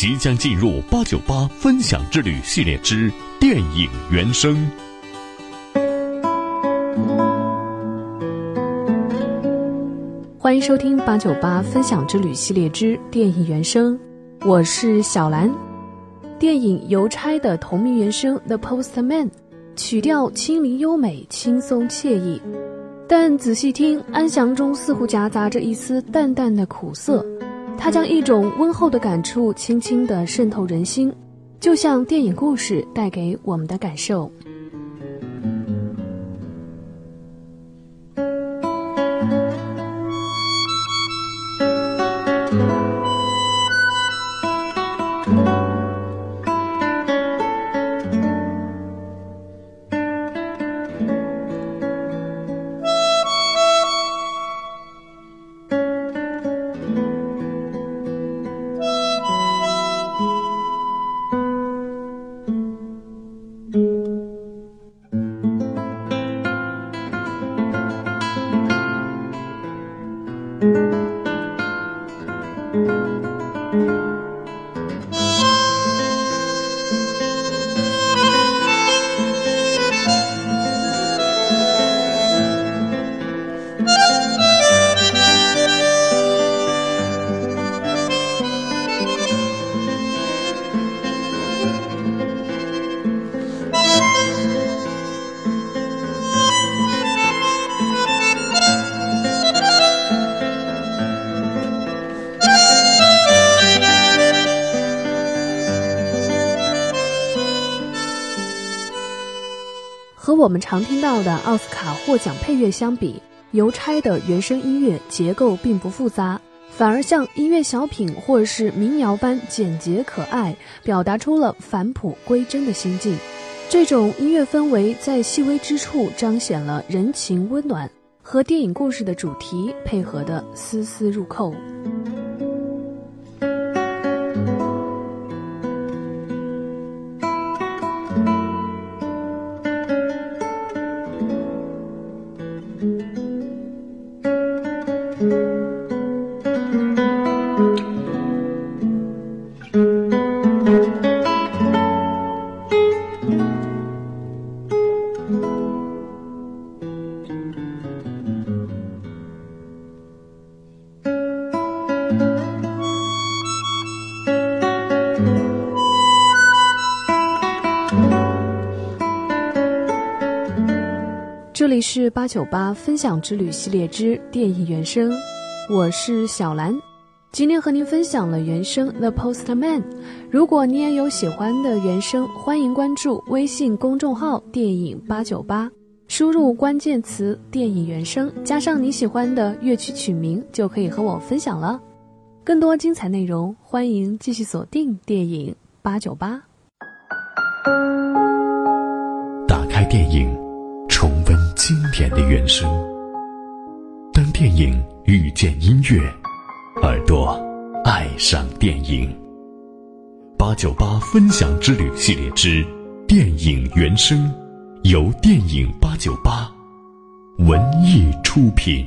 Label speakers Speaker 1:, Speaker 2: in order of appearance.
Speaker 1: 即将进入八九八分享之旅系列之电影原声。
Speaker 2: 欢迎收听八九八分享之旅系列之电影原声，我是小兰。电影《邮差》的同名原声《The Postman》，曲调轻灵优美、轻松惬意，但仔细听，安详中似乎夹杂着一丝淡淡的苦涩。他将一种温厚的感触轻轻地渗透人心，就像电影故事带给我们的感受。和我们常听到的奥斯卡获奖配乐相比，《邮差》的原声音乐结构并不复杂，反而像音乐小品或者是民谣般简洁可爱，表达出了返璞归真的心境。这种音乐氛围在细微之处彰显了人情温暖，和电影故事的主题配合的丝丝入扣。这里是八九八分享之旅系列之电影原声，我是小兰，今天和您分享了原声《The Postman》。如果你也有喜欢的原声，欢迎关注微信公众号“电影八九八”，输入关键词“电影原声”加上你喜欢的乐曲曲名，就可以和我分享了。更多精彩内容，欢迎继续锁定电影八九八。
Speaker 3: 打开电影。重温经典的原声。当电影遇见音乐，朵爱上电影。八九八分享之旅系列之电影原声，由电影八九八文艺出品。